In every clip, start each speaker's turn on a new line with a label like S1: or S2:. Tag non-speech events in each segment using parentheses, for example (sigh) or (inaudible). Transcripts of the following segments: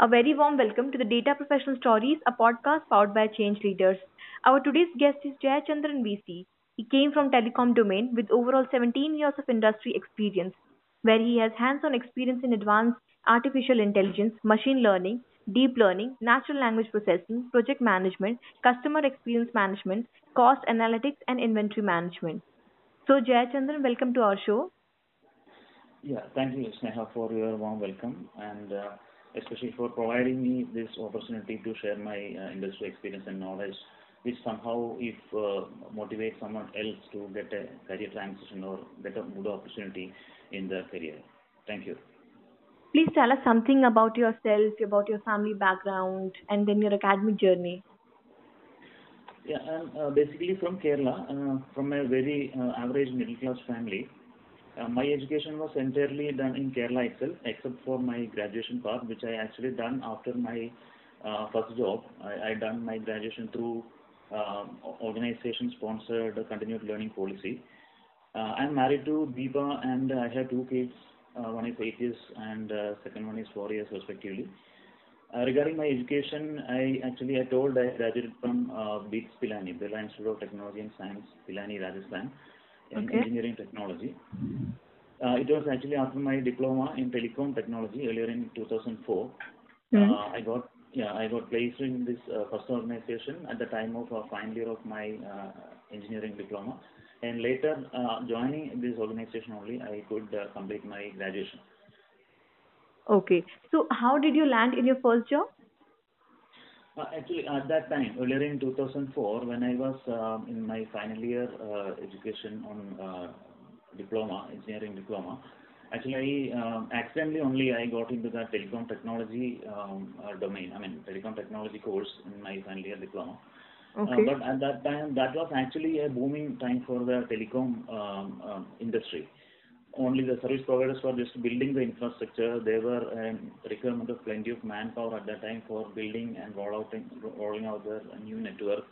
S1: A very warm welcome to the Data Professional Stories, a podcast powered by Change Leaders. Our today's guest is Jayachandran VC. He came from telecom domain with overall 17 years of industry experience, where he has hands-on experience in advanced artificial intelligence, machine learning, deep learning, natural language processing, project management, customer experience management, cost analytics, and inventory management. So, Jayachandran, welcome to our show.
S2: Yeah, thank you, Sneha, for your warm welcome and uh, especially for providing me this opportunity to share my uh, industry experience and knowledge, which somehow, if uh, motivate someone else to get a career transition or get a good opportunity in their career. Thank you.
S1: Please tell us something about yourself, about your family background, and then your academic journey.
S2: Yeah, I'm uh, basically from Kerala, uh, from a very uh, average middle class family. Uh, my education was entirely done in Kerala itself, except for my graduation part, which I actually done after my uh, first job. I, I done my graduation through uh, organization-sponsored continued learning policy. Uh, I'm married to Deepa, and I have two kids. Uh, one is eight years, and uh, second one is four years, respectively. Regarding my education, I actually I told I graduated from uh, BITS Pilani, Birla Institute of Technology and Science, Pilani, Rajasthan in
S1: Okay.
S2: engineering technology. Uh, it was actually after my diploma in telecom technology earlier in 2004.
S1: Hmm.
S2: Uh, I got yeah I got placed in this uh, first organization at the time of uh, final year of my uh, engineering diploma, and later uh, joining this organization only I could uh, complete my graduation.
S1: Okay. So, how did you land in your first job?
S2: Uh, Actually, at that time, earlier in 2004, when I was um, in my final year uh, education on uh, diploma, engineering diploma, actually, I um, accidentally only I got into the telecom technology um, uh, domain. I mean, telecom technology course in my final year diploma. Uh,
S1: Okay.
S2: but at that time, that was actually a booming time for the telecom um, um, industry only the service providers were just building the infrastructure. There were um, requirement of plenty of manpower at that time for building and out rolling out their new network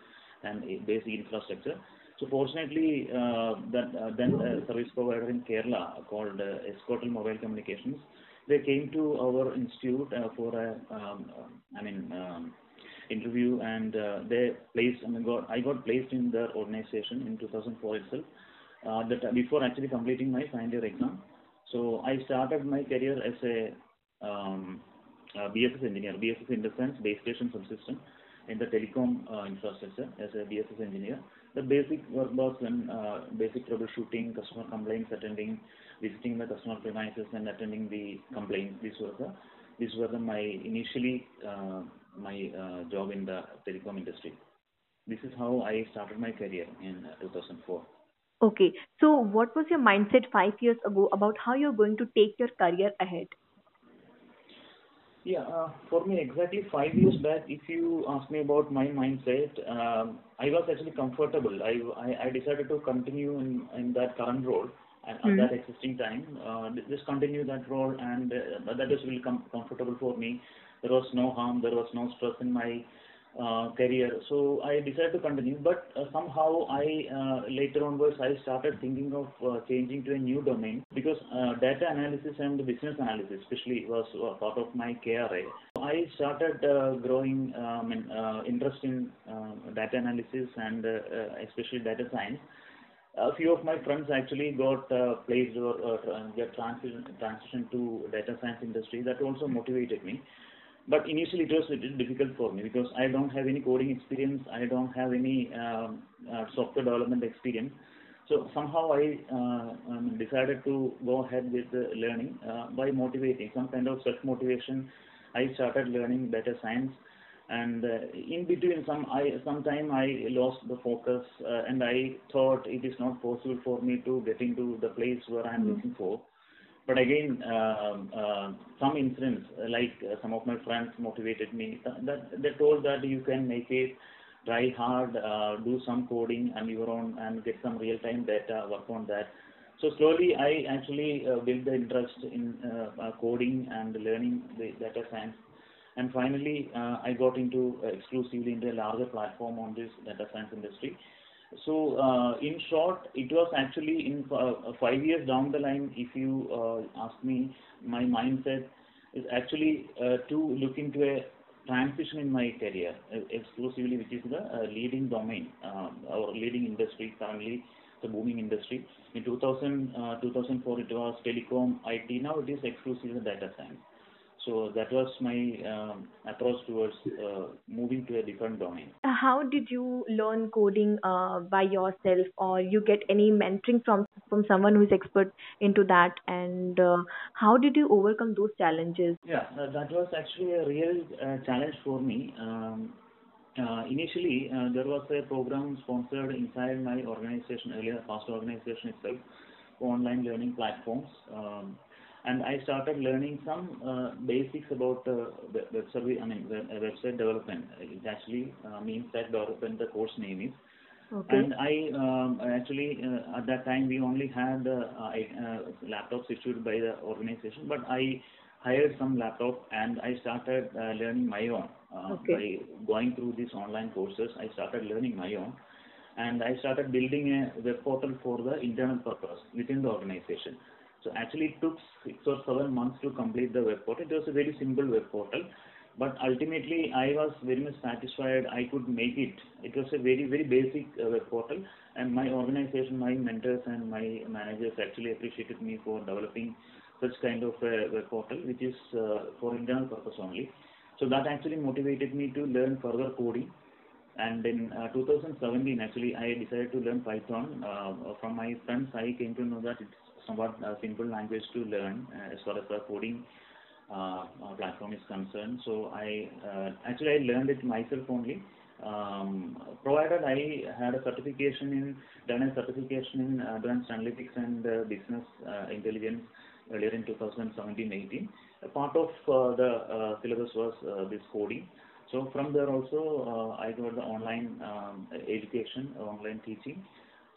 S2: and basic infrastructure. So fortunately, uh, that uh, then a service provider in Kerala called uh, Mobile Communications, they came to our institute uh, for a, um, I mean, um, interview and uh, they placed, I mean, got, I got placed in their organization in 2004 itself that before actually completing my final exam. So I started my career as a um, uh, BSS engineer, BSS in the sense base station subsystem in the telecom uh, infrastructure as a BSS engineer. The basic work was when uh, basic troubleshooting, customer complaints, attending, visiting the customer premises and attending the complaints. These were the these were the, my initially uh, my uh, job in the telecom industry. This is how I started my career in uh, 2004.
S1: Okay. So, what was your mindset five years ago about how you're going to take your career ahead?
S2: Yeah, uh, for me, exactly five years back, if you ask me about my mindset, um, I was actually comfortable. I, I, I decided to continue in, in that current role and
S1: Hmm.
S2: at that existing time, uh, just continue that role, and uh, that is really com- comfortable for me. There was no harm, there was no stress in my career, so I decided to continue. But uh, somehow, I uh, later onwards, I started thinking of uh, changing to a new domain because uh, data analysis and business analysis, especially, was uh, part of my KRA. I started uh, growing in, uh, interest in uh, data analysis and uh, uh, especially data science. A few of my friends actually got uh, placed or uh, tra- get transition transition to data science industry. That also motivated me. But initially, it was a little difficult for me because I don't have any coding experience. I don't have any um, uh, software development experience. So somehow I uh, um, decided to go ahead with the learning uh, by motivating some kind of self motivation. I started learning data science, and uh, in between some I sometime I lost the focus, uh, and I thought it is not possible for me to get into the place where I am
S1: Hmm.
S2: looking for. But again, um, uh, some incidents, like uh, some of my friends motivated me. They told that you can make it, try hard, uh, do some coding on your own, and get some real-time data, work on that. So slowly, I actually uh, built the interest in coding and learning the data science. And finally, I got into exclusively into a larger platform on this data science industry. So, uh, in short, it was actually in uh, five years down the line, if you uh, ask me, my mindset is actually to look into a transition in my career exclusively, which is the leading domain or leading industry currently, the booming industry. In 2000, uh, 2004, it was telecom, IT. Now it is exclusively data science. So that was my um, approach towards uh, moving to a different domain.
S1: How did you learn coding uh, by yourself, or you get any mentoring from from someone who is expert into that? And uh, how did you overcome those challenges?
S2: Yeah, uh, that was actually a real uh, challenge for me. Um, uh, initially, uh, there was a program sponsored inside my organization, earlier past organization itself, online learning platforms. Um, and I started learning some uh, basics about uh, web web service, I mean web, uh, website development. It actually uh, means that development the course name is.
S1: Okay.
S2: And I um, actually uh, at that time we only had uh, uh, laptops issued by the organization, but I hired some laptop and I started uh, learning my own. Uh,
S1: Okay.
S2: By going through these online courses, I started learning my own, and I started building a web portal for the internal purpose within the organization. So actually it took six or seven months to complete the web portal. It was a very simple web portal, but ultimately I was very much satisfied. I could make it. It was a very very basic uh, web portal, and my organization, my mentors and my managers actually appreciated me for developing such kind of a web portal, which is uh, for internal purpose only. So that actually motivated me to learn further coding. And in uh, 2017, actually, I decided to learn Python. Uh, from my friends, I came to know that it's somewhat a simple language to learn uh, as far as the coding uh, uh, platform is concerned. So I uh, actually I learned it myself only. Um, provided I had a certification in done a certification in advanced analytics and uh, business uh, intelligence earlier in 2017-18. A part of uh, the uh, syllabus was uh, this coding. So from there also uh, I got the online um, education, online teaching.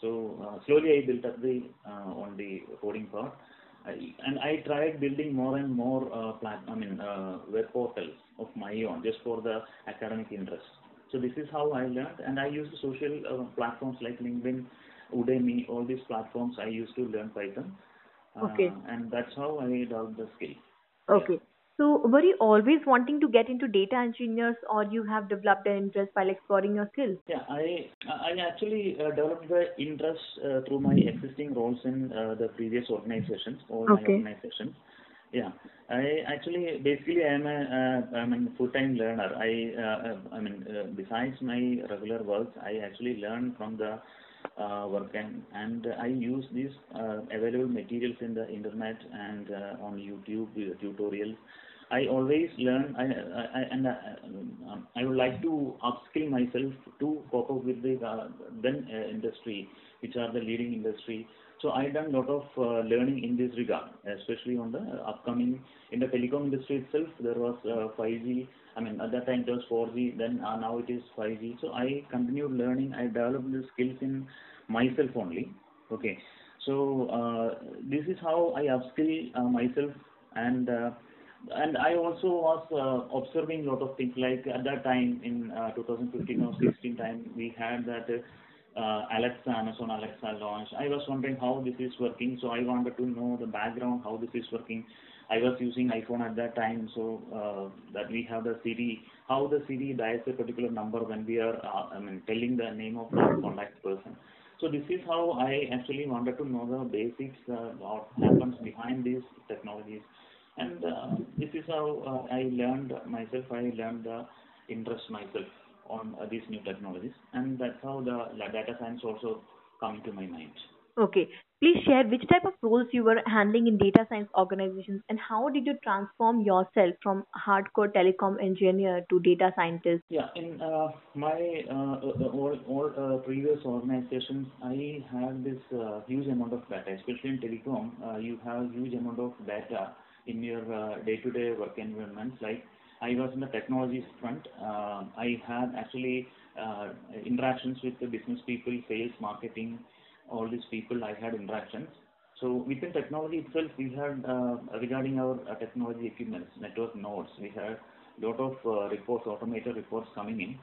S2: So uh, slowly I built up the uh, on the coding part. I, and I tried building more and more uh, plat- I mean uh, web portals of my own just for the academic interest. So this is how I learned, and I used social uh, platforms like LinkedIn, Udemy, all these platforms. I used to learn Python, uh,
S1: Okay.
S2: and that's how I developed the skill.
S1: Okay. So were you always wanting to get into data engineers, or you have developed an interest while exploring your skills?
S2: Yeah, I I actually uh, developed the interest uh, through my existing roles in uh, the previous organizations, all my
S1: Okay.
S2: organizations. Yeah, I actually basically I am a uh, I'm a full-time learner. I uh, uh, I mean uh, besides my regular work, I actually learn from the work and I use these uh, available materials in the internet and uh, on YouTube uh, tutorials. I always learn, I, I, I- and uh, um, I would like to upskill myself to cope up with the uh, then uh, industry, which are the leading industry. So I done lot of uh, learning in this regard, especially on the upcoming in the telecom industry itself. There was uh, 5G. I mean, at that time it was 4G. Then uh, now it is 5G. So I continued learning. I developed the skills in myself only. Okay. So uh, this is how I upskill uh, myself and. Uh, and I also was uh, observing a lot of things like at that time in uh, 2015 or 16 time we had that Alexa, Amazon Alexa launch. I was wondering how this is working, so I wanted to know the background, how this is working. I was using iPhone at that time, so uh, that we have the Siri, how the Siri dials a particular number when we are, uh, I mean, telling the name of the contact person. So this is how I actually wanted to know the basics, uh, what happens behind these technologies. And uh, this is how uh, I learned myself, I learned the interest myself on uh, these new technologies. And that's how the data science also come to my mind.
S1: Okay. Please share which type of roles you were handling in data science organizations and how did you transform yourself from hardcore telecom engineer to data scientist?
S2: Yeah, in uh, my uh, uh, all, all uh, previous organizations, I had this uh, huge amount of data, especially in telecom. Uh, you have huge amount of data in your uh, day-to-day work environments. Like I was in the technologies front. Uh, I had actually uh, interactions with the business people, sales, marketing, all these people. I had interactions. So within technology itself, we had uh, regarding our uh, technology equipments, network nodes, we had lot of uh, reports, automated reports coming in.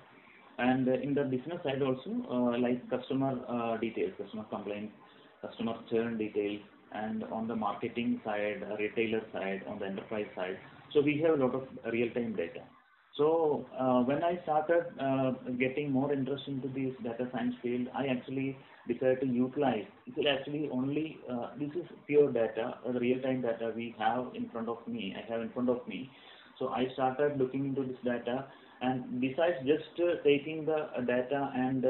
S2: And in the business side also, uh, like customer uh, details, customer complaints, customer churn details, and on the marketing side, retailer side, on the enterprise side. So we have a lot of real-time data. So uh, when I started uh, getting more interest into this data science field, I actually decided to utilize. It is actually only uh, this is pure data, uh, real-time data we have in front of me. I have in front of me. So I started looking into this data, and besides just uh, taking the uh, data and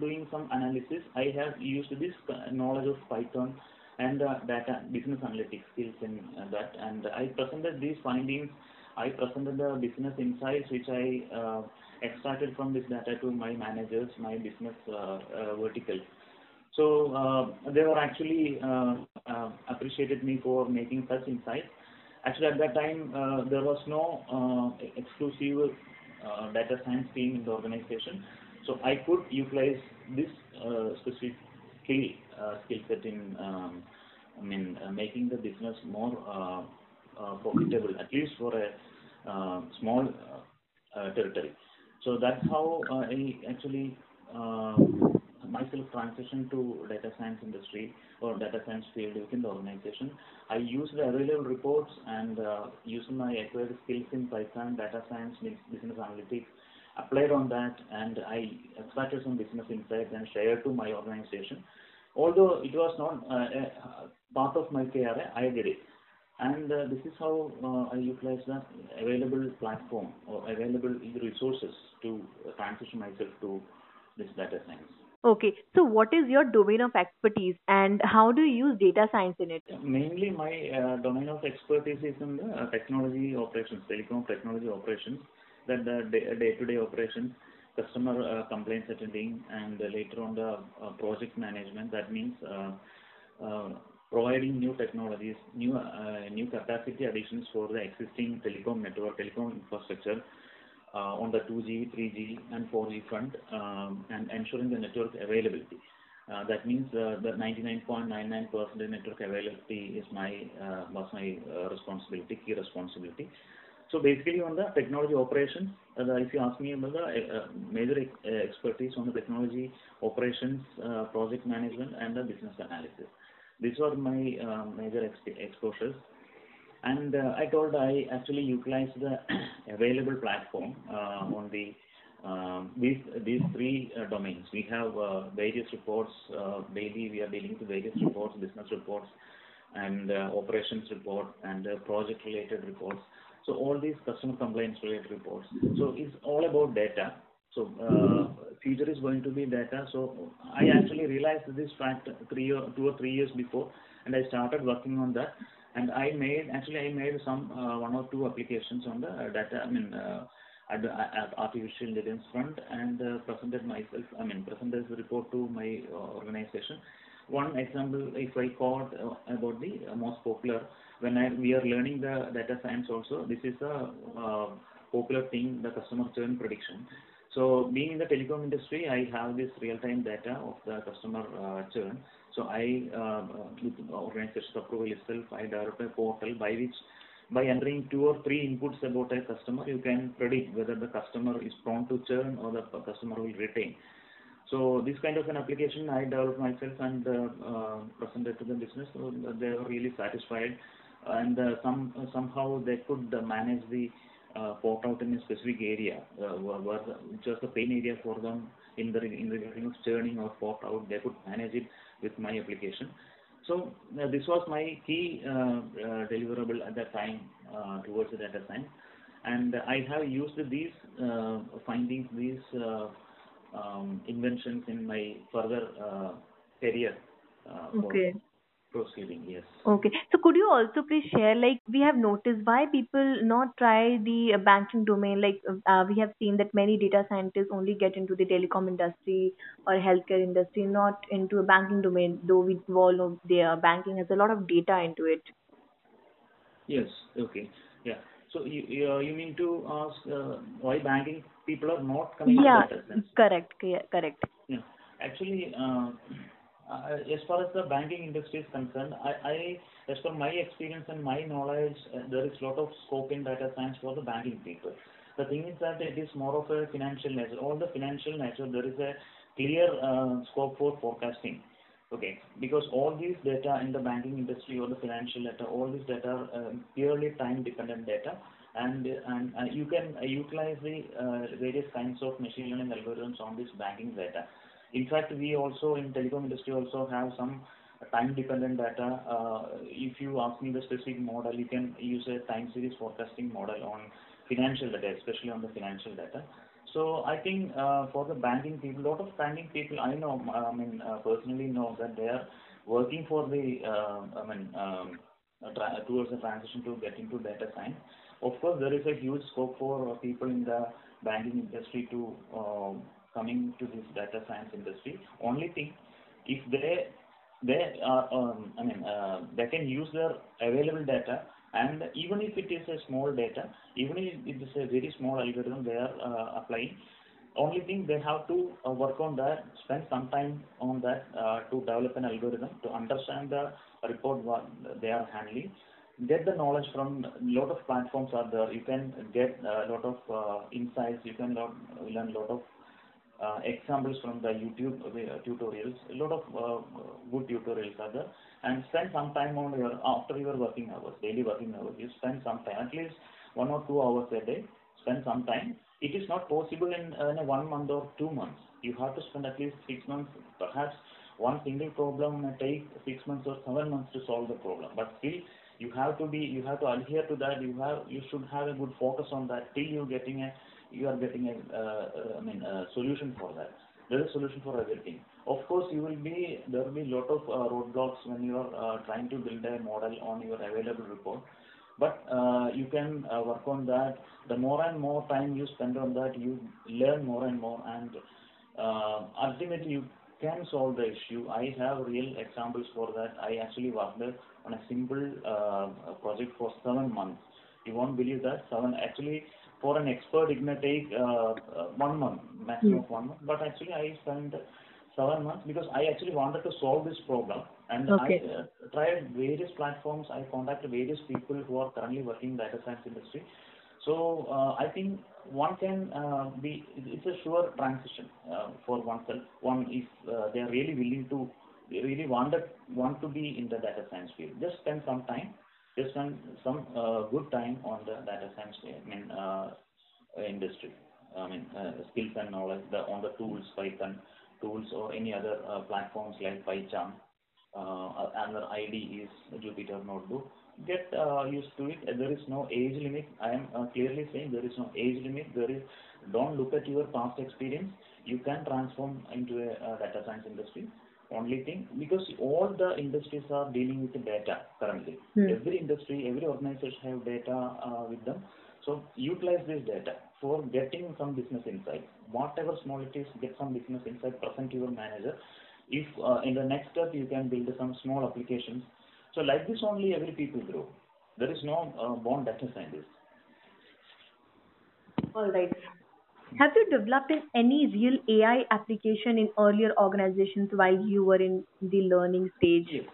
S2: doing some analysis, I have used this knowledge of Python and data business analytics skills in that, and I presented these findings I presented the business insights which I uh, extracted from this data to my managers, my business uh, uh, vertical. So uh, they were actually uh, appreciated me for making such insights. Actually, at that time there was no exclusive data science team in the organization, so I could utilize this specific skill skill set in um, I mean making the business more profitable, at least for a uh, small uh, uh, territory. So that's how uh, I actually uh, myself transitioned to data science industry or data science field within the organization. I used the available reports and uh, using my acquired skills in Python, data science, business analytics, applied on that, and I extracted some business insights and shared to my organization. Although it was not uh, part of my KRA, I did it and uh, this is how uh, I utilize the available platform or available resources to transition myself to this data science.
S1: Okay, so what is your domain of expertise and how do you use data science in it?
S2: Mainly, my uh, domain of expertise is in the uh, technology operations, telecom technology operations, that the day-to-day operations, customer uh, complaints attending, and later on the uh, project management. That means providing new technologies, new uh, new capacity additions for the existing telecom network, telecom infrastructure uh, on the 2G, 3G, and 4G front, um, and ensuring the network availability. Uh, that means uh, the 99.99% network availability is my uh, was my uh, responsibility, key responsibility. So basically on the technology operations, if you ask me about the major expertise on the technology operations, project management, and the business analysis. These were my uh, major exp exposures. And uh, I told I actually utilized the (clears throat) available platform uh, on the um, these these three uh, domains. We have uh, various reports uh, daily. We are dealing with various reports, business reports, and operations report, and project related reports. So all these customer complaints related reports. So it's all about data. So future is going to be data. So I actually realized this fact three or two or three years before, and I started working on that. And I made actually I made some uh, one or two applications on the data. I mean. Uh, at at artificial intelligence front and uh, presented myself, I mean, presented the report to my uh, organization. One example, if I uh, about the most popular, when I, we are learning the data science also, this is a uh, popular thing, the customer churn prediction. So being in the telecom industry, I have this real-time data of the customer uh, churn. So I, uh, with organization's approval itself, I developed a portal by which by entering two or three inputs about a customer, you can predict whether the customer is prone to churn or the customer will retain. So this kind of an application I developed myself and uh, presented to the business. They were really satisfied, and some somehow they could manage the uh, port out in a specific area, uh, where just the pain area for them in the in the of churning or port out, they could manage it with my application. So uh, this was my key uh, uh, deliverable at that time uh, towards the data science, and I have used these findings, these um, inventions in my further career.
S1: okay
S2: proceeding yes.
S1: Okay. So could you also please share like we have noticed why people not try the uh, banking domain like uh, we have seen that many data scientists only get into the telecom industry or healthcare industry not into a banking domain though we all know their banking has a lot of data into it.
S2: Yes. Okay. Yeah. So you uh, you mean to ask uh, why banking people are not coming
S1: yeah.
S2: to data
S1: correct. Correct.
S2: Yeah. Actually uh, as far as the banking industry is concerned, as per my experience and my knowledge, uh, there is a lot of scope in data science for the banking people. The thing is that it is more of a financial nature. All the financial nature, there is a clear uh, scope for forecasting. Okay, because all these data in the banking industry or the financial data, all these data are purely time-dependent data, and uh, you can uh, utilize the uh, various kinds of machine learning algorithms on this banking data. In fact, we also in telecom industry also have some time-dependent data. Uh, if you ask me the specific model, you can use a time series forecasting model on financial data, especially on the financial data. So I think uh, for the banking people, lot of banking people I know, I mean uh, personally know that they are working for the, uh, I mean, um, towards the transition to get into data science. Of course, there is a huge scope for people in the banking industry to coming to this data science industry. Only thing, if they they are, um, I mean, uh, they can use their available data and even if it is a small data, even if it is a very small algorithm they are uh, applying, only thing they have to uh, work on that, spend some time on that uh, to develop an algorithm to understand the report what they are handling. Get the knowledge from a lot of platforms are there. You can get a lot of uh, insights. You can learn a lot of uh, examples from the YouTube uh, tutorials. A lot of uh, good tutorials are there. And spend some time on your after your working hours, daily working hours. You spend some time, at least one or two hours a day. Spend some time. It is not possible in, in one month or two months. You have to spend at least six months, perhaps one single problem may take six months or seven months to solve the problem. But still, you have to be, you have to adhere to that. You have, you should have a good focus on that till you're getting a you are getting a, I mean, a solution for that. There is a solution for everything. Of course, you will be there will be a lot of uh, roadblocks when you are uh, trying to build a model on your available report. But uh, you can work on that. The more and more time you spend on that, you learn more and more, and ultimately you can solve the issue. I have real examples for that. I actually worked on a simple project for seven months. You won't believe that seven actually for an expert it may take uh, uh, one month, maximum of one month. But actually I spent seven months because I actually wanted to solve this problem. And
S1: Okay.
S2: I uh, tried various platforms. I contacted various people who are currently working in the data science industry. So uh, I think one can uh, be. It's a sure transition uh, for oneself. One if uh, they are really willing to, they really wanted want to be in the data science field. Just spend some time just spend some uh, good time on the data science I mean, uh, industry. I mean, uh, skills and knowledge on the tools, Python tools or any other platforms like PyCharm. Another ID is Jupyter Notebook. Get used to it. There is no age limit. I am clearly saying there is no age limit. There is. Don't look at your past experience. You can transform into a data science industry only thing because all the industries are dealing with the data currently.
S1: Hmm.
S2: Every industry, every organization have data uh, with them. So utilize this data for getting some business insight. Whatever small it is, get some business insight, present to your manager. If uh, in the next step you can build some small applications. So like this only every people grow. There is no uh, born data scientist.
S1: All right. Have you developed in any real AI application in earlier organizations while you were in the learning stage?
S2: Yes.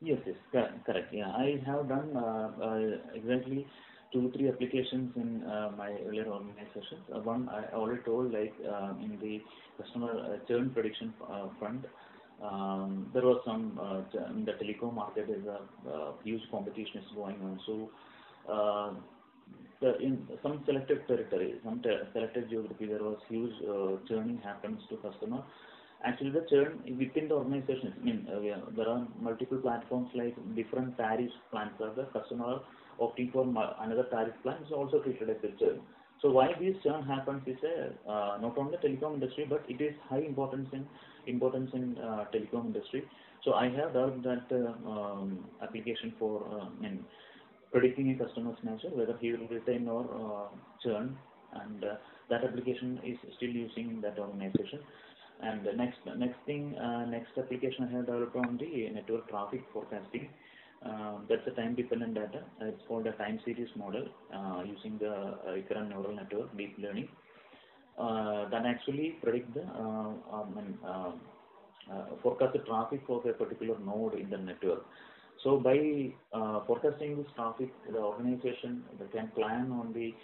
S2: Yes, yes, cor- correct. Yeah, I have done uh, uh, exactly two, three applications in uh, my earlier organizations. Uh, One, I already told, like, um, in the customer uh, churn prediction uh, front, um, there was some uh, in the telecom market is a uh, huge competition is going on. So, uh, in some selected territory, some te- selected geography, there was huge uh, churning happens to customer. Actually, the churn within the organization, I mean, uh, there are multiple platforms like different tariff plans. Are the customer opting for another tariff plan is also treated as a churn. So why this churn happens is a, uh, not only telecom industry, but it is high importance in importance in telecom industry. So I have developed that um, application for I mean, predicting a customer's nature, whether he will retain or uh, churn, and uh, that application is still using that organization. And the next next thing, uh, next application I have developed on the network traffic forecasting. That's a time-dependent data. It's called a time series model uh, using the recurrent neural network deep learning uh, that actually predict the uh, um, uh, forecast the traffic of a particular node in the network. So by uh, forecasting this traffic, the organization can plan on the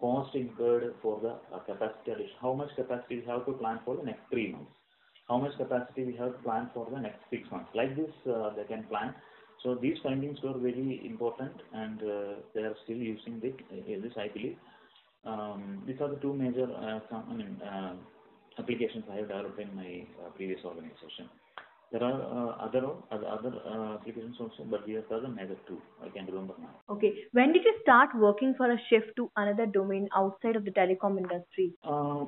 S2: cost incurred for the uh, capacity addition. How much capacity we have to plan for the next three months. how much capacity we have planned for the next six months. Like this, uh, they can plan. So these findings were very important, and uh, they are still using it, uh, this, I believe. Um, these are the two major uh, com- I mean, uh, applications I have developed in my uh, previous organization. There are uh, other other, other uh, applications also, but these are the major two I can remember now.
S1: Okay. When did you start working for a shift to another domain outside of the telecom industry?
S2: Uh,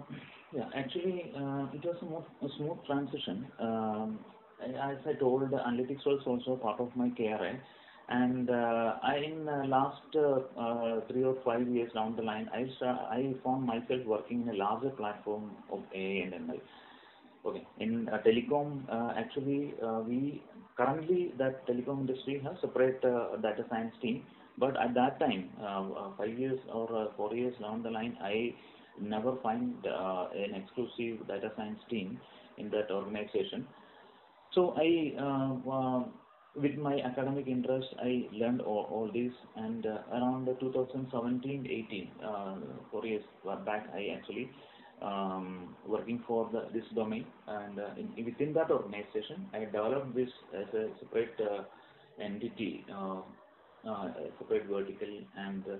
S2: yeah, actually, uh, it was a, more, a smooth transition. Um, as I told, analytics was also part of my career. And uh, I, in uh, last uh, uh, three or five years down the line, I, sta- I found myself working in a larger platform of AI and ML. Okay. In uh, telecom, uh, actually, uh, we currently that telecom industry has separate data science team. But at that time, five years or four years down the line, I never find an exclusive data science team in that organization. So I, with my academic interest, I learned all, all this, and around 2017-18, uh, four years back, I actually um, working for the, this domain, and uh, in, within that organization, I developed this as a separate uh, entity, uh, uh, separate vertical, and uh,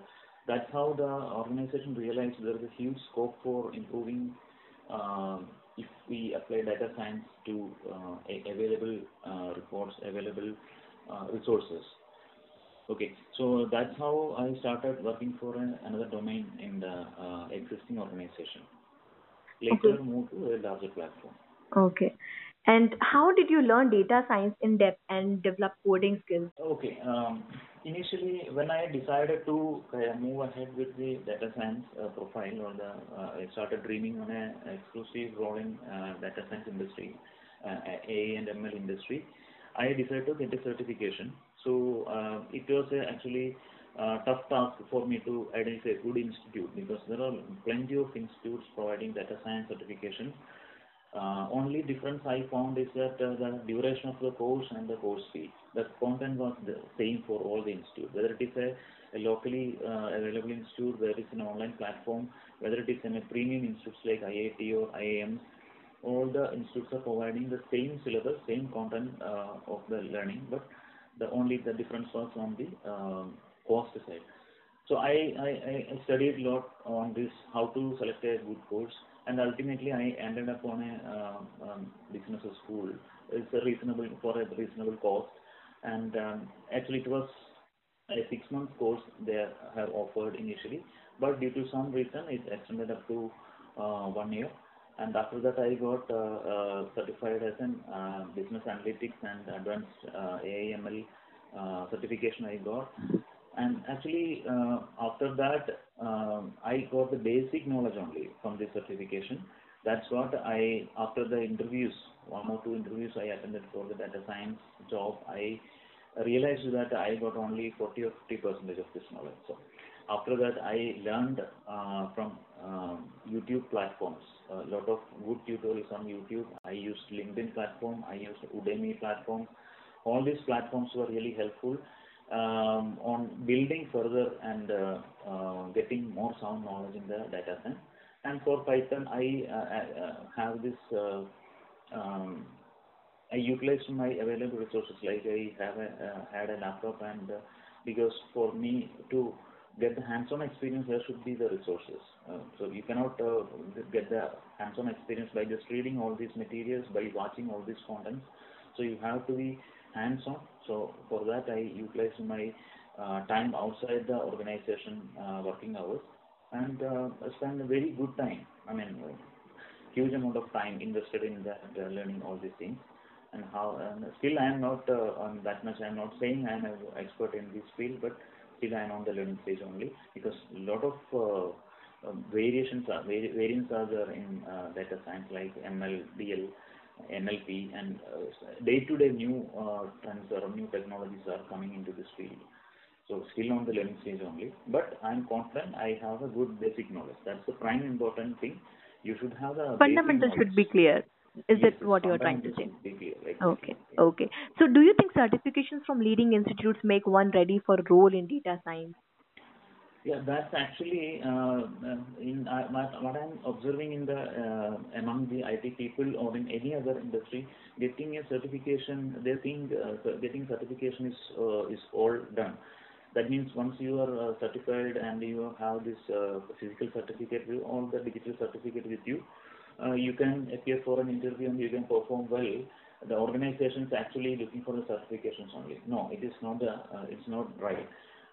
S2: that's how the organization realized there is a huge scope for improving uh, if we apply data science to uh, available uh, reports, available resources. Okay, so that's how I started working for a, another domain in the existing organization. Later,
S1: Okay.
S2: moved to a larger platform.
S1: Okay. And how did you learn data science in depth and develop coding skills?
S2: Okay. Um, initially, when I decided to uh, move ahead with the data science uh, profile, or the uh, I started dreaming on an exclusive role in uh, data science industry, uh, AI and ML industry. I decided to get a certification. So uh, it was actually tough task for me to identify a good institute because there are plenty of institutes providing data science certification. Uh, only difference I found is that uh, the duration of the course and the course fee. The content was the same for all the institutes, whether it is a, a locally uh, available institute, whether it is an online platform, whether it is in a premium institutes like IIT or IIMs, all the institutes are providing the same syllabus, same content uh, of the learning, but the only the difference was on the cost side. So I, I, I studied a lot on this, how to select a good course, and ultimately I ended up on a um, um, business school. It's a reasonable for a reasonable cost, and um, actually it was a six-month course they have offered initially, but due to some reason it extended up to uh, one year. And after that, I got uh, uh, certified as an uh, business analytics and advanced uh, AIML uh, certification. I got, and actually uh, after that, um, I got the basic knowledge only from this certification. That's what I after the interviews, one or two interviews I attended for the data science job. I realized that I got only 40 or 50 percentage of this knowledge. So after that, I learned uh, from um, YouTube platforms. A lot of good tutorials on YouTube. I used LinkedIn platform. I used Udemy platform. All these platforms were really helpful on building further and uh, uh, getting more sound knowledge in the data science. And for Python, I uh, have this. Um, I utilized my available resources. Like I have a, had a laptop, and because for me to get the hands-on experience, there should be the resources. Uh, so you cannot uh, get the hands-on experience by just reading all these materials, by watching all these contents. So you have to be hands-on. So for that, I utilized my uh, time outside the organization uh, working hours and uh, spend a very good time. I mean, huge amount of time invested in that, learning all these things. And how still I am not on that much. I am not saying I am an expert in this field, but still I am on the learning stage only because a lot of variations are vari- variants are there in data science like ML, DL, NLP, and uh, day-to-day new uh, trends or new technologies are coming into this field. So still on the learning stage only, but I'm confident I have a good basic knowledge. That's the prime important thing. You should have a basic
S1: Fundamentals should be clear. Is it what you're trying to
S2: fundamentals
S1: say?
S2: should be clear, exactly.
S1: Okay, okay. So do you think certifications from leading institutes make one ready for role in data science?
S2: Yeah, that's actually uh, uh, in I, what, I'm observing in the uh, among the IT people or in any other industry, getting a certification, they think uh, getting certification is uh, is all done. That means once you are uh, certified and you have this uh, physical certificate, with all the digital certificate with you, uh, you can appear for an interview and you can perform well. The organization is actually looking for the certifications only. No, it is not. The, uh, it's not right.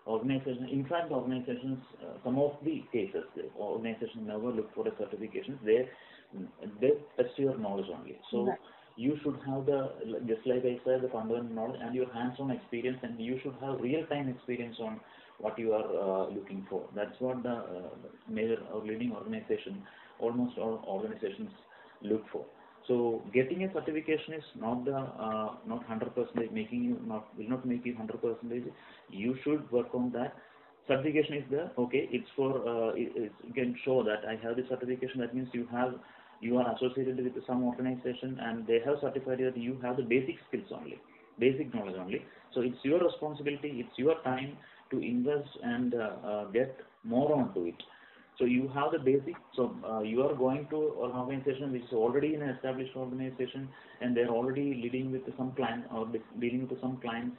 S2: Organization, in fact, organizations, uh, some of the cases, the organizations never look for the certifications. They they test your knowledge only. So.
S1: Right.
S2: You should have the, just like I said, the fundamental knowledge and your hands-on experience, and you should have real-time experience on what you are uh, looking for. That's what the uh, major or leading organization, almost all organizations look for. So getting a certification is not the uh, not 100% making you not will not make you 100%. You should work on that. Certification is there. Okay, it's for uh, it, you can show that I have the certification. That means you have you are associated with some organization and they have certified that you have the basic skills only, basic knowledge only. So it's your responsibility. It's your time to invest and uh, uh, get more onto it. So you have the basic. So uh, you are going to an organization which is already an established organization, and they're already leading with some client or dealing with some clients.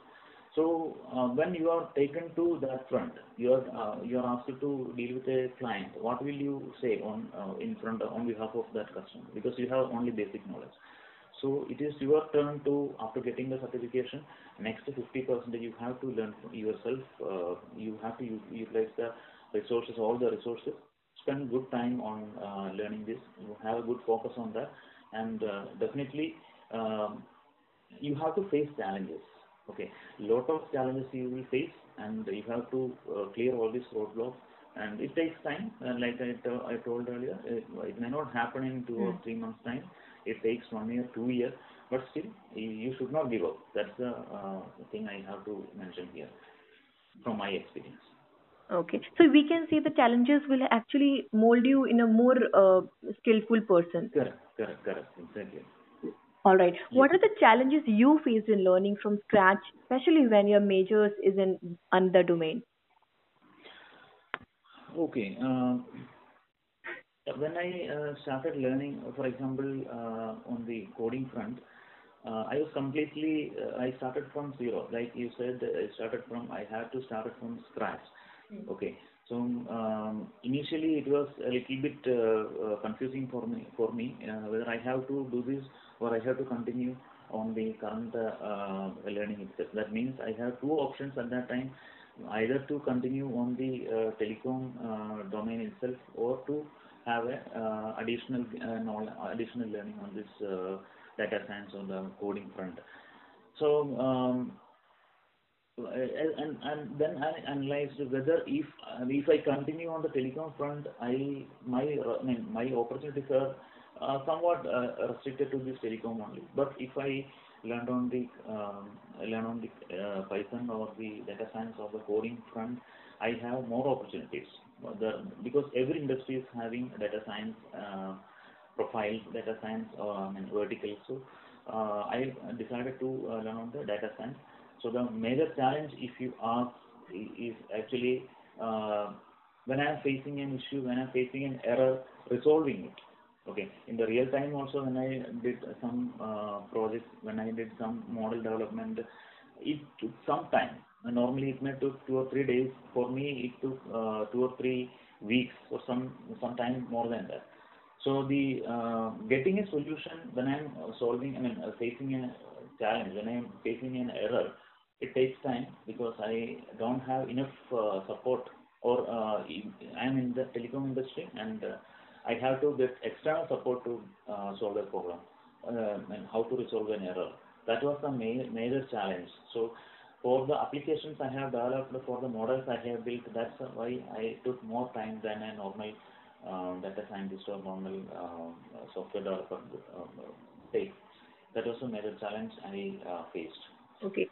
S2: So uh, when you are taken to that front, you are uh, you are asked to deal with a client. What will you say on in front of, on behalf of that customer? Because you have only basic knowledge. So it is your turn to, after getting the certification, next 50% you have to learn yourself. You have to utilize the resources, all the resources. Spend good time on uh, learning this. You have a good focus on that, and uh, definitely um, you have to face challenges. Okay, lot of challenges you will face, and you have to uh, clear all these roadblocks. And it takes time, and like I, I told earlier, it, it may not happen in two or three months' time. It takes one year, two years, but still, you you should not give up. That's the uh, thing I have to mention here, from my experience.
S1: Okay. So we can say the challenges will actually mold you in a more uh, skillful person.
S2: Correct, correct, correct, exactly.
S1: All right. What are the challenges you faced in learning from scratch, especially when your majors is in another domain?
S2: Okay. um, When I uh, started learning, uh, for example, uh, on the coding front, uh, I was completely, uh, I started from zero. Like you said, I started from, I had to start from scratch. Hmm. Okay. So um, initially it was a little bit uh, uh, confusing for me, for me uh, whether I have to do this or I have to continue on the current uh, uh, learning itself. That means I have two options at that time, either to continue on the uh, telecom domain itself or to have additional additional learning on this data science on the coding front. Um, And and then I analyzed whether if if I continue on the telecom front, I my I mean my opportunities are uh, somewhat uh, restricted to this telecom only. But if I learn on the um, learn on the uh, Python or the data science or the coding front, I have more opportunities. The, because every industry is having data science uh, profiles, data science uh, I mean, verticals. So uh, I decided to learn on the data science. So the major challenge, if you ask, is actually uh, when I am facing an issue, when I am facing an error, resolving it. Okay. In the real time also, when I did some uh, projects, when I did some model development, it took some time. Normally it may took two or three days. For me, it took uh, two or three weeks or some some time more than that. So the uh, getting a solution when I'm solving, I mean, facing a challenge, when I'm facing an error, it takes time because I don't have enough uh, support or uh, I'm in the telecom industry and uh, I have to get external support to uh, solve the problem uh, and how to resolve an error. That was the ma- major challenge. So for the applications I have developed, for the models I have built, that's why I took more time than a normal uh, data scientist or normal software developer uh, takes. That was a major challenge I faced.
S1: Okay.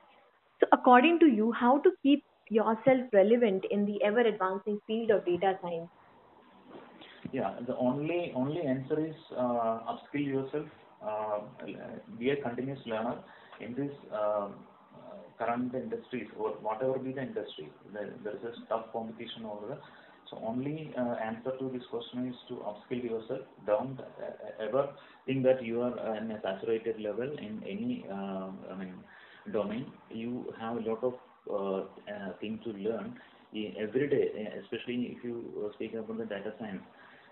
S1: So according to you, how to keep yourself relevant in the ever advancing field of data science?
S2: Yeah, the only only answer is uh, upskill yourself, uh, be a continuous learner in this uh, current industries or whatever be the industry. There, is a tough competition over there. So only uh, answer to this question is to upskill yourself. Don't uh, ever think that you are in a saturated level in any uh, I mean domain. You have a lot of uh, uh, things to learn every day, especially if you speak about the data science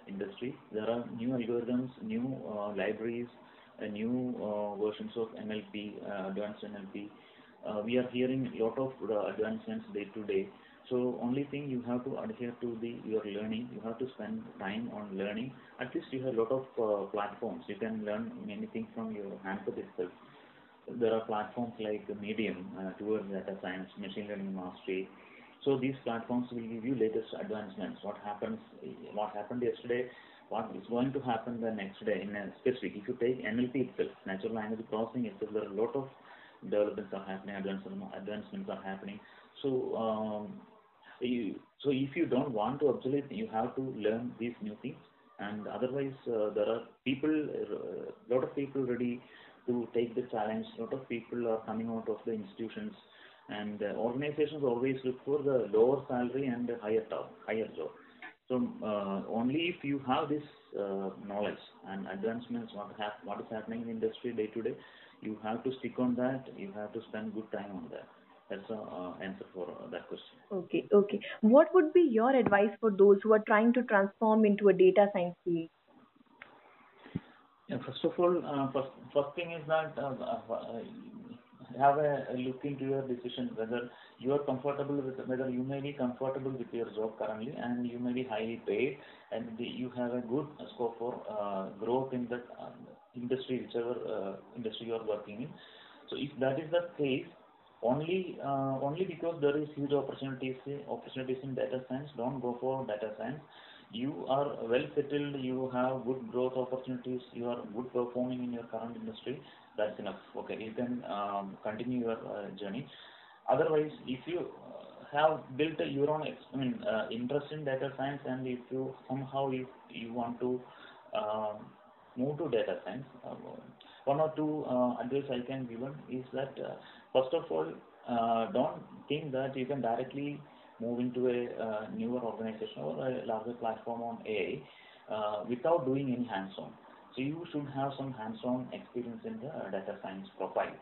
S2: industry. There are new algorithms, new uh, libraries, uh, new uh, versions of NLP, uh, advanced. Uh, we are hearing a lot of uh, advancements day to day. So only thing you have to adhere to the your learning. You have to spend time on learning. At least you have a lot of uh, platforms. You can learn many things from your handset itself. There are platforms like Medium uh, towards data science, machine learning mastery. So these platforms will give you latest advancements. What happened yesterday? What is going to happen the next day in a specific? If you take NLP itself, natural language processing itself, there are a lot of developments are happening, advancements are happening. So um, if you don't want to obsolete, you have to learn these new things. And otherwise, uh, there are people, a uh, lot of people ready to take the challenge. A lot of people are coming out of the institutions, and uh, organizations always look for the lower salary and the higher job, higher job. So uh, only if you have this uh, knowledge and advancements, what, hap- what is happening in industry day to day, you have to stick on that. You have to spend good time on that. That's the uh, answer for uh, that question.
S1: Okay, okay. What would be your advice for those who are trying to transform into a data science field?
S2: First of all, uh, first, thing is that uh, uh, have a, look into your decision whether you are comfortable with whether you may be comfortable with your job currently and you may be highly paid and you have a good scope for uh, growth in that uh, industry whichever uh, industry you are working in. So if that is the case only uh, only because there is huge opportunities opportunities in data science don't go for data science you are well settled you have good growth opportunities you are good performing in your current industry that's enough. Okay you can um, continue your uh, journey. Otherwise if you uh, have built your own I mean, uh, interest in data science and if you somehow if you want to um, move to data science uh, one or two uh, advice I can give is that uh, first of all uh, don't think that you can directly move into a uh, newer organization or a larger platform on AI uh, without doing any hands-on. So you should have some hands-on experience in the data science profile.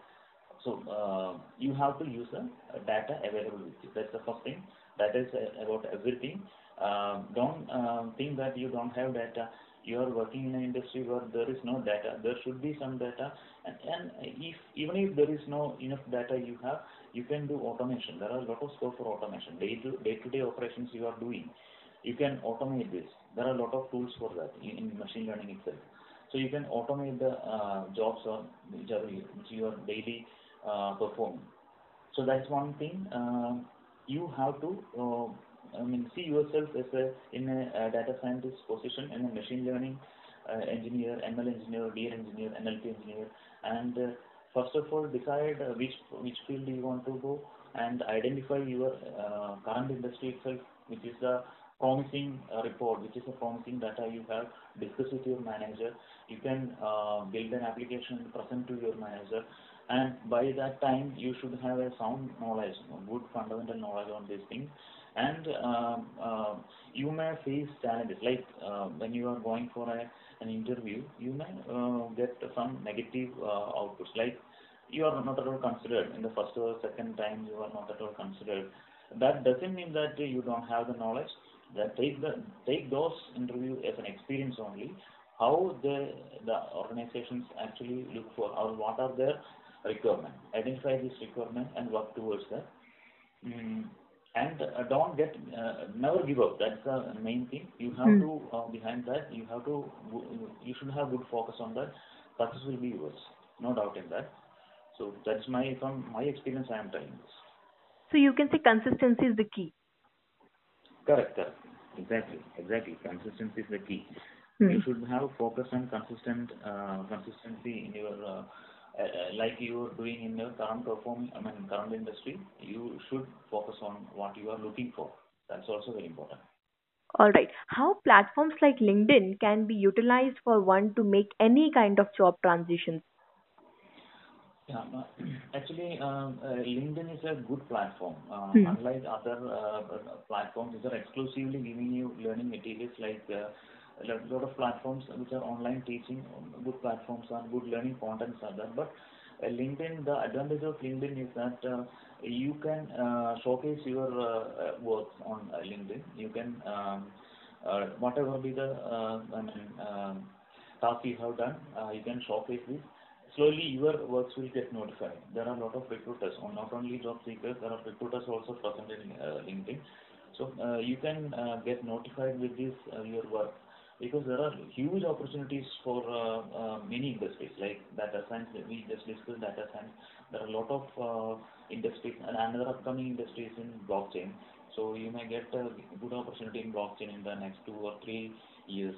S2: So uh, you have to use the data available with you. That's the first thing. That is about everything. Uh, don't uh, think that you don't have data you are working in an industry where there is no data. There should be some data, and, and if even if there is no enough data you have, you can do automation. There are a lot of scope for automation. Day to day to day operations you are doing, you can automate this. There are a lot of tools for that in, in machine learning itself. So you can automate the uh, jobs or which are which you are daily uh, performing. So that's one thing. Uh, you have to uh, I mean, see yourself as a in a, a data scientist position in a machine learning uh, engineer, ML engineer, DL engineer, NLP engineer, and uh, first of all decide uh, which which field you want to go and identify your uh, current industry itself, which is the promising uh, report, which is a promising data you have, discuss with your manager. You can uh, build an application, present to your manager, and by that time you should have a sound knowledge, good fundamental knowledge on these things and um, uh, you may face challenges. Like uh, when you are going for a, an interview you may uh, get some negative uh, outputs. Like you are not at all considered. In the first or second time you are not at all considered. That doesn't mean that you don't have the knowledge. That take the take those interviews as an experience only. How the the organizations actually look for or what are their requirement identify this requirement and work towards that. Mm and uh, don't get uh, never give up. That's the main thing. You have mm. to uh, behind that you have to you should have good focus on that. Success will be yours. No doubt in that. So that's my from my experience i am telling this.
S1: So you can say consistency is the key.
S2: Correct correct. Exactly exactly. Consistency is the key. Mm. you should have focus and consistent uh, consistency in your uh, like you are doing in the current performing, I mean, current industry, you should focus on what you are looking for. That's also very important.
S1: All right. How platforms like LinkedIn can be utilized for one to make any kind of job transitions?
S2: Yeah. (clears throat) Actually, um, uh, LinkedIn is a good platform. Uh,
S1: Hmm.
S2: Unlike other uh, platforms which are exclusively giving you learning materials like uh, a lot of platforms which are online teaching, good platforms are good learning contents are there. But uh, LinkedIn, the advantage of LinkedIn is that uh, you can uh, showcase your uh, uh, works on uh, LinkedIn. You can um, whatever be the I mean, um, task you have done, you can showcase this slowly your works will get notified. There are a lot of recruiters, or not only job seekers, there are recruiters also present in LinkedIn. So you can get notified with this your work because there are huge opportunities for uh, many industries like data science. We just discussed data science. There are a lot of uh, industries and another upcoming industries in blockchain. So you may get a good opportunity in blockchain in the next two or three years.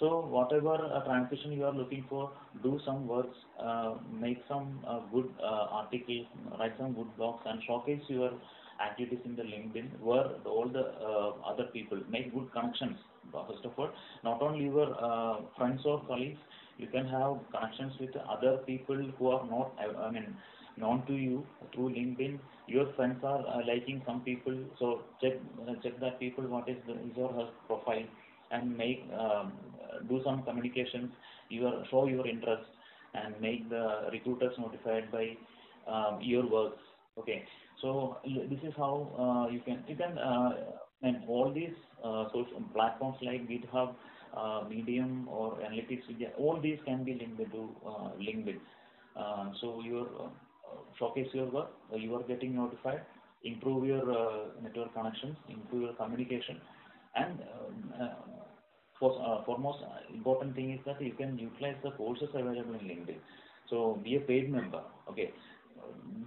S2: So whatever uh, transition you are looking for, do some works, make some good articles, write some good blogs, and showcase your activities in the LinkedIn, where all the other people make good connections. First of all, not only your uh, friends or colleagues, you can have connections with other people who are not, I mean, known to you through LinkedIn. Your friends are uh, liking some people, so check uh, check that people what is the, or her profile and make um, do some communications, your show your interest and make the recruiters notified by um, your works. Okay, so this is how uh, you can you can uh, and all these uh, social platforms like GitHub, uh, Medium or Analytics, all these can be linked to uh, LinkedIn. Uh, so your uh, showcase your work, uh, you are getting notified, improve your uh, network connections, improve your communication, and for, foremost important thing is that you can utilize the courses available in LinkedIn. So be a paid member. Okay.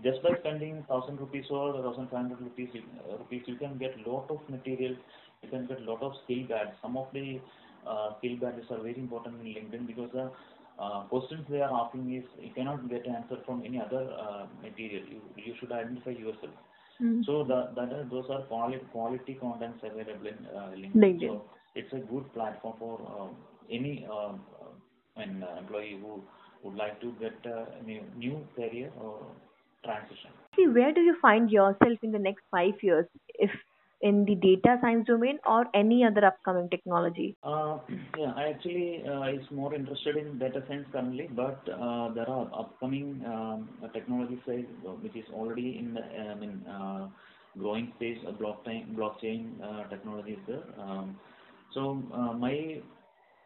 S2: Just by spending thousand rupees or thousand five hundred rupees, uh, rupees, you can get lot of material, You can get lot of skill badges. Some of the uh, skill badges are very important in LinkedIn because the uh, questions they are asking is you cannot get answer from any other uh, material. You you should identify yourself.
S1: Hmm.
S2: So the, that are, those are quality quality contents available in uh, LinkedIn.
S1: LinkedIn.
S2: So it's a good platform for um, any um, uh, an uh, employee who would like to get uh, a new, new career or transition.
S1: See, where do you find yourself in the next five years, if in the data science domain or any other upcoming technology?
S2: Uh, yeah, I actually uh, is more interested in data science currently, but uh, there are upcoming um, technologies uh, which is already in the I mean, uh, growing stage, uh, blockchain blockchain uh, technologies there. Um, so uh, my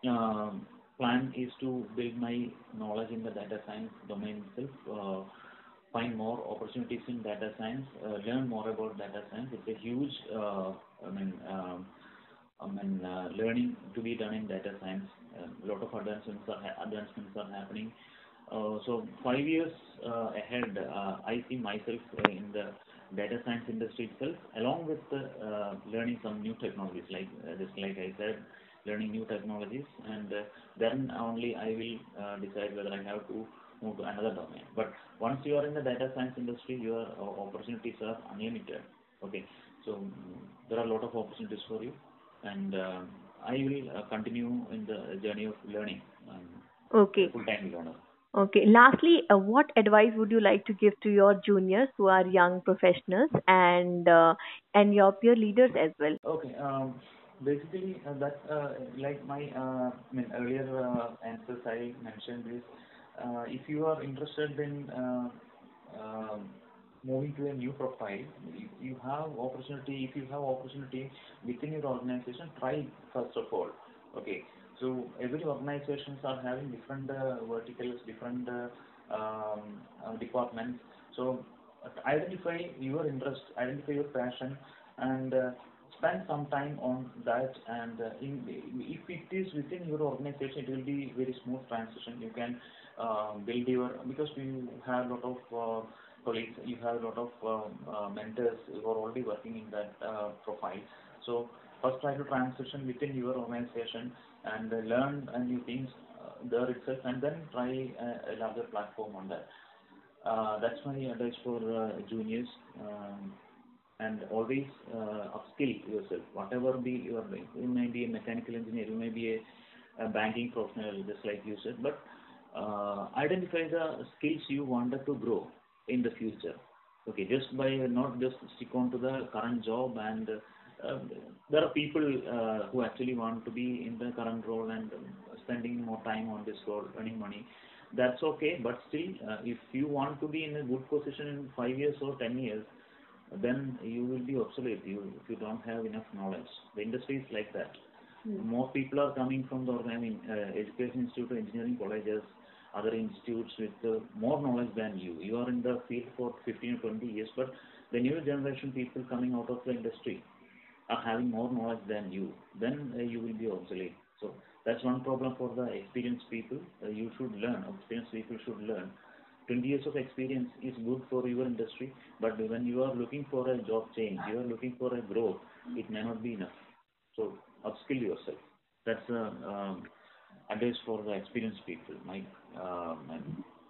S2: um, plan is to build my knowledge in the data science domain itself, uh, find more opportunities in data science, uh, learn more about data science. It's a huge, uh, I mean, um, I mean, uh, learning to be done in data science. A lot of advancements are advancements are happening. Uh, so five years uh, ahead, uh, I see myself in the data science industry itself, along with learning some new technologies, like just like I said, learning new technologies, and then only I will decide whether I have to move to another domain. But once you are in the data science industry, your uh, opportunities are unlimited. Okay, so there are a lot of opportunities for you, and uh, I will uh, continue in the journey of learning.
S1: Okay.
S2: full-time learner.
S1: Okay. Lastly, uh, what advice would you like to give to your juniors who are young professionals and uh, and your peer leaders as well?
S2: Okay. um, Basically, uh, that, uh, like my, uh, I mean, earlier uh, answers I mentioned is, if you are interested in uh, um, moving to a new profile, you you have opportunity. If you have opportunity within your organization, try first of all. Okay. So every organizations are having different uh, verticals, different uh, um, uh, departments. So identify your interest, identify your passion, and uh, spend some time on that. And uh, if it is within your organization, it will be very smooth transition. You can uh, build your because you have a lot of uh, colleagues, you have a lot of uh, uh, mentors who are already working in that uh, profile. So first try to transition within your organization and learn new things there itself, and then try a, larger platform on that. That's my advice for juniors. Um, and always upskill yourself. Whatever be you you may be a mechanical engineer, you may be a, banking professional, just like you said, but identify the skills you wanted to grow in the future. Okay, just by not just stick on to the current job and uh, there are people uh, who actually want to be in the current role and spending more time on this role, earning money. That's okay, but still, uh, if you want to be in a good position in five years or ten years, then you will be obsolete. You if you don't have enough knowledge. The industry is like that. More people are coming from the I mean, uh, education institute, engineering colleges, other institutes with uh, more knowledge than you. You are in the field for 15 or 20 years, but the new generation people coming out of the industry are having more knowledge than you. Then uh, you will be obsolete. So that's one problem for the experienced people. Uh, you should learn. Experienced people should learn. 20 years of experience is good for your industry, but when you are looking for a job change, you are looking for a growth, it may not be enough. So upskill yourself. That's a um, advice for the experienced people, my,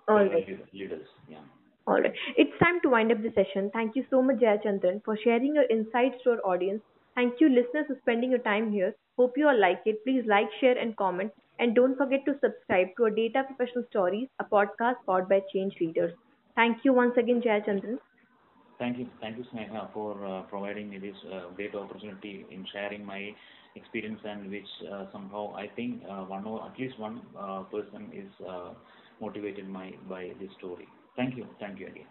S1: All right.
S2: leaders. Yeah.
S1: All right. It's time to wind up the session. Thank you so much, Jayachandran, for sharing your insights to our audience. Thank you, listeners, for spending your time here. Hope you all like it. Please like, share, and comment. And don't forget to subscribe to our Data Professional Stories, a podcast powered by Change Leaders. Thank you once again, Jayachandran.
S2: Thank you. Thank you, Sneha, for uh, providing me this uh, great opportunity in sharing my experience and which uh, somehow I think uh, one or at least one uh, person is motivated by this story. Thank you. Thank you again.